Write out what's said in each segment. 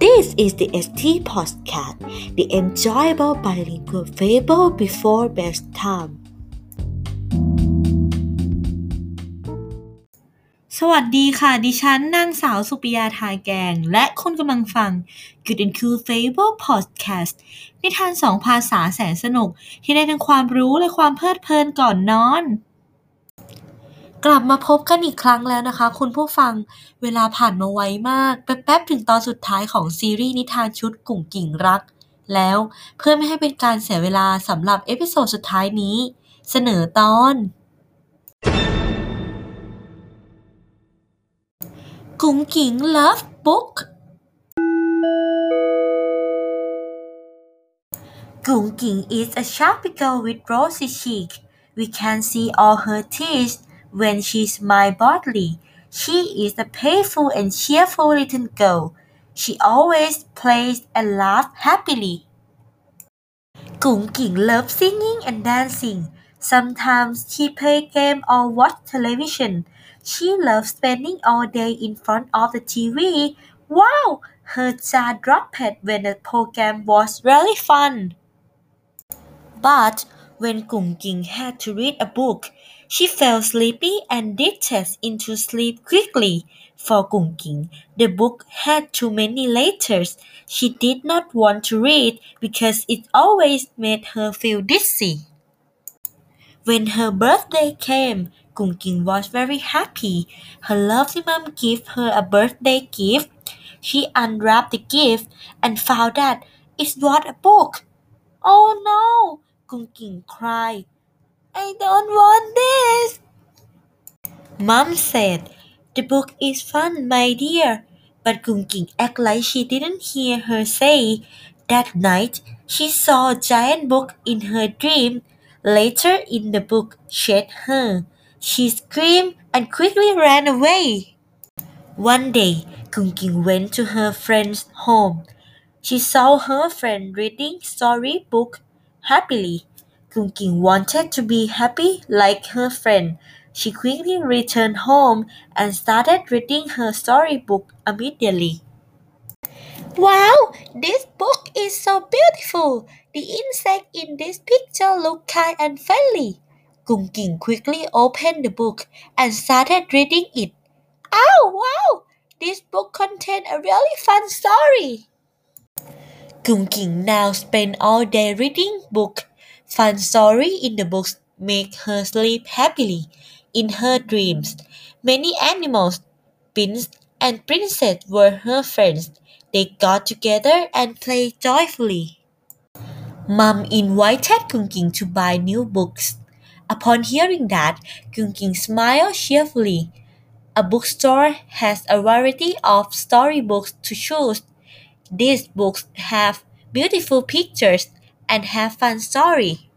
This is the ST Podcast, the enjoyable bilingual fable before bedtime. สวัสดีค่ะ ดิฉันนางสาวสุปิยาทายแกง และคุณกำลังฟัง Good and Cool Fable Podcast นิทานสองภาษาแสนสนุกที่ได้ทั้งความรู้และความเพลิดเพลินก่อนนอน กลับมาพบกันอีกครั้งแล้วนะคะ คุณผู้ฟังเวลาผ่านมาไวมาก แป๊บๆถึงตอนสุดท้ายของซีรีส์นิทานชุดกุ๋งกิ๋งรัก แล้วเพื่อไม่ให้เป็นการเสียเวลาสำหรับ episode สุดท้ายนี้ เสนอตอน กุ๋งกิ๋ง Loves Books กุ๋งกิ๋ง is a chubby girl with rosy cheeks. We can see all her teeth when she smiles broadly. She is a playful and cheerful little girl. She always plays and laughs happily. Gung Ging loves singing and dancing. Sometimes she plays games or watch television. She loves spending all day in front of the TV. Wow! Her jaw dropped when the program was really fun. But when Gung Ging had to read a book, she fell sleepy and drifted into sleep quickly. For Gung Ging, the book had too many letters. She did not want to read because it always made her feel dizzy. When her birthday came, Gung Ging was very happy. Her lovely mom gave her a birthday gift. She unwrapped the gift and found that it was a book. Oh no! Gung Ging cried. I don't want this. Mom said, The book is fun, my dear. But Gung Ging acted like she didn't hear her say. That night, she saw a giant book in her dream. Later in the book shed her. She screamed and quickly ran away. One day, Gung Ging went to her friend's home. She saw her friend reading storybook happily. Gung Ging wanted to be happy like her friend. She quickly returned home and started reading her storybook immediately. Wow, this book is so beautiful. The insect in this picture look kind and friendly. Gung Ging quickly opened the book and started reading it. Oh, wow! This book contains a really fun story. Gung Ging now spent all day reading book. Fun story in the books make her sleep happily. In her dreams, many animals, prince and princess were her friends. They got together and played joyfully. Mom invited Gung King to buy new books. Upon hearing that, Gung King smiled cheerfully. A bookstore has a variety of storybooks to choose. These books have beautiful pictures and have fun story.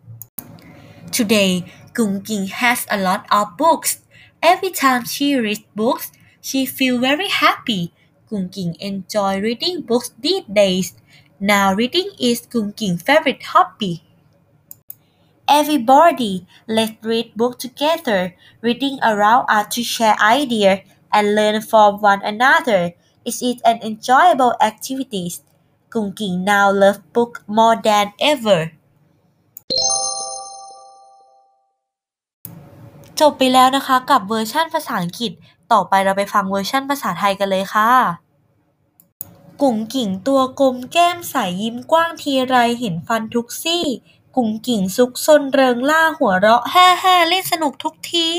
Today, Gung Ging has a lot of books. Every time she reads books, she feels very happy. Gung Ging enjoy reading books these days. Now reading is Gung Ging's favorite hobby. Everybody, let's read book together. Reading around us to share ideas and learn from one another. It is an enjoyable activity. Gung Ging now love book more than ever. จบไปแล้วนะคะกับเวอร์ชั่นภาษาอังกฤษ ต่อไปเราไปฟังเวอร์ชั่นภาษาไทยกันเลยค่ะ กุ๋งกิ่งตัวกลมแก้มใสยิ้มกว้างทีไรเห็นฟันทุกซี่ กุ๋งกิ่งซุกซนเริงล่าหัวเราะแฮ่แฮ่เล่นสนุกทุกที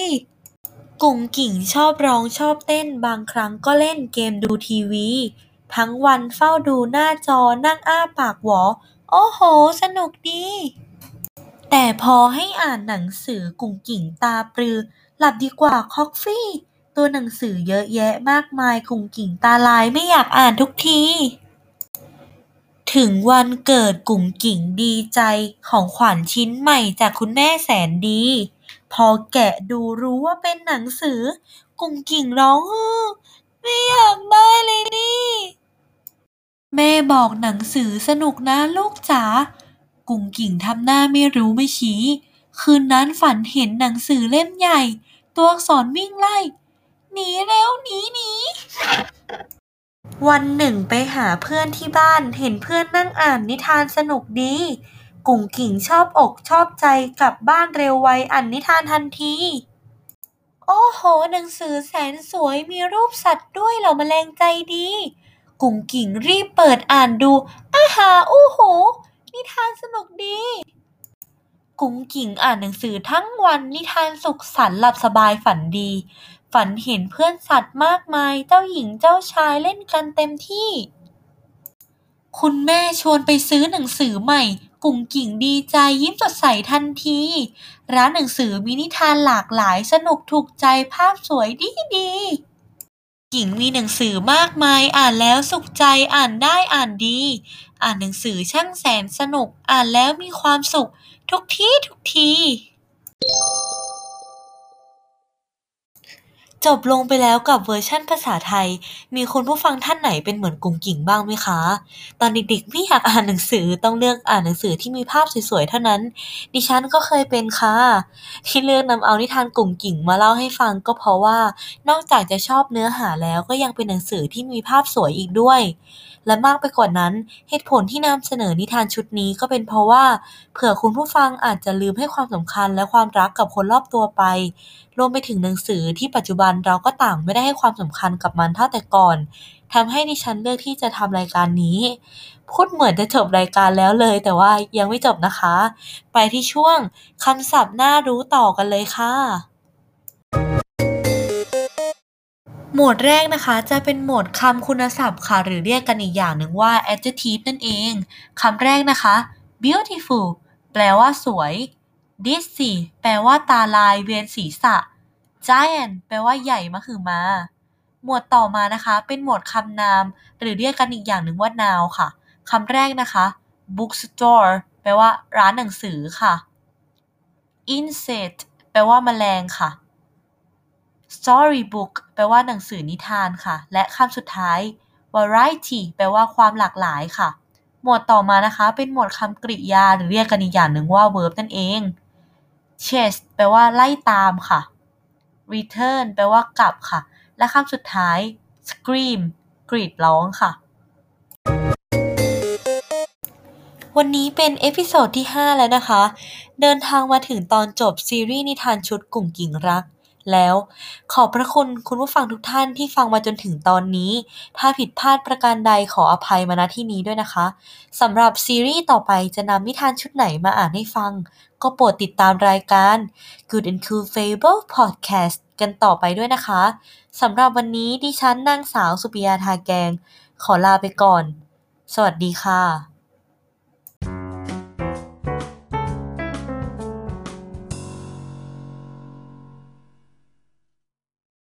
กุ๋งกิ่งชอบร้องชอบเต้นบางครั้งก็เล่นเกมดูทีวี ทั้งวันเฝ้าดูหน้าจอนั่งอ้าปากหวอ โอ้โห สนุกดี แต่พอให้อ่านหนังสือกุ๋งกิ่งตาปรือ หลับดีกว่าคอกฟี่ ตัวหนังสือเยอะแยะมากมายกุ๋งกิ่งตาลายไม่อยากอ่านทุกที ถึงวันเกิดกุ๋งกิ่งดีใจของขวัญชิ้นใหม่จากคุณแม่แสนดี พอแกะดูรู้ว่าเป็นหนังสือ กุ๋งกิ่งร้องฮือ ไม่อยากได้เลยนี่ แม่บอกหนังสือสนุกนะลูกจ๋า กุ๋งกิ่งทำหน้าไม่รู้ไม่ชี้ คืนนั้นฝันเห็นหนังสือเล่มใหญ่ ตัวอักษรวิ่งไล่ หนีเร็วหนีหนีวันหนึ่งไปหาเพื่อนที่บ้านเห็นเพื่อนนั่งอ่านนิทานสนุกดี กุ่งกิ่งชอบอกชอบใจกลับบ้านเร็วไวอ่านนิทานทันที โอ้โห หนังสือแสนสวยมีรูปสัตว์ด้วยเหล่าแมลงใจดี กุ่งกิ่งรีบเปิดอ่านดูอาหาอู้หู นิทานสนุกดี กุ่งกิ่งอ่านหนังสือทั้งวันนิทานสุขสันต์หลับสบายฝันดี ฝันเห็นเพื่อนสัตว์มากมายเจ้าหญิงเจ้าชายเล่นกันเต็มที่ คุณแม่ชวนไปซื้อหนังสือใหม่ กุ่งกิ่งดีใจยิ้มสดใสทันที ร้านหนังสือมีนิทานหลากหลายสนุกถูกใจภาพสวยดีดีกิ่งมีหนังสือมากมายอ่านแล้วสุขใจอ่านได้อ่านดี อ่านหนังสือช่างแสนสนุกอ่านแล้วมีความสุขทุกที่ทุกที จบลงไปแล้วกับเวอร์ชั่นภาษาไทย มีคุณผู้ฟังท่านไหนเป็นเหมือนกุ๋งกิ๋งบ้างไหมคะ ตอนเด็กๆไม่อยากอ่านหนังสือต้องเลือกอ่านหนังสือที่มีภาพสวยๆเท่านั้น ดิฉันก็เคยเป็นค่ะ ที่เลือกนำเอานิทานกุ๋งกิ๋งมาเล่าให้ฟังก็เพราะว่า นอกจากจะชอบเนื้อหาแล้วก็ยังเป็นหนังสือที่มีภาพสวยอีกด้วย และมากไปกว่านั้น เหตุผลที่นำเสนอนิทานชุดนี้ก็เป็นเพราะว่า เผื่อคุณผู้ฟังอาจจะลืมให้ความสำคัญและความรักกับคนรอบตัวไปรวมไปถึงหนังสือที่ปัจจุบันเราก็ต่างไม่ได้ให้ความสำคัญกับมันเท่าแต่ก่อนทำให้ดิฉันเลือกที่จะทำรายการนี้ พูดเหมือนจะจบรายการแล้วเลย แต่ว่ายังไม่จบนะคะ ไปที่ช่วงคำศัพท์น่ารู้ต่อกันเลยค่ะ หมวดแรกนะคะจะเป็นหมวดคำคุณศัพท์ค่ะ หรือเรียกกันอีกอย่างหนึ่งว่า adjective นั่นเองคำแรกนะคะ beautiful แปลว่าสวย dizzy แปลว่าตาลายเวียนศีรษะ giant แปลว่าใหญ่มหึมา หมวดต่อมานะคะ เป็นหมวดคำนาม หรือเรียกกันอีกอย่างหนึ่งว่า noun ค่ะคำแรกนะคะ bookstore แปลว่า ร้านหนังสือค่ะ insect แปลว่าแมลงค่ะ storybook แปลว่าหนังสือนิทานค่ะ และคำสุดท้าย variety แปลว่าความหลากหลายค่ะ หมวดต่อมานะคะ เป็นหมวดคำกริยาหรือเรียกกันอีกอย่างหนึ่งว่า verb นั่นเอง chase แปลว่าไล่ตามค่ะ return แปลว่ากลับค่ะ และคำสุดท้าย scream กรีดร้องค่ะ วันนี้เป็น episode ที่ 5 แล้วนะคะ เดินทางมาถึงตอนจบซีรีส์นิทานชุดกลุ่มกิ่งรัก แล้ว ขอบพระคุณคุณผู้ฟังทุกท่านที่ฟังมาจนถึงตอนนี้ ถ้าผิดพลาดประการใดขออภัยมาณที่นี้ด้วยนะคะสำหรับซีรีส์ต่อไปจะนำนิทานชุดไหนมาอ่านให้ฟัง ก็โปรดติดตามรายการ Good and Cool Fable Podcast กันต่อไปด้วยนะคะสำหรับวันนี้ดิฉันนางสาวสุปิยาทาแกง ขอลาไปก่อน สวัสดีค่ะ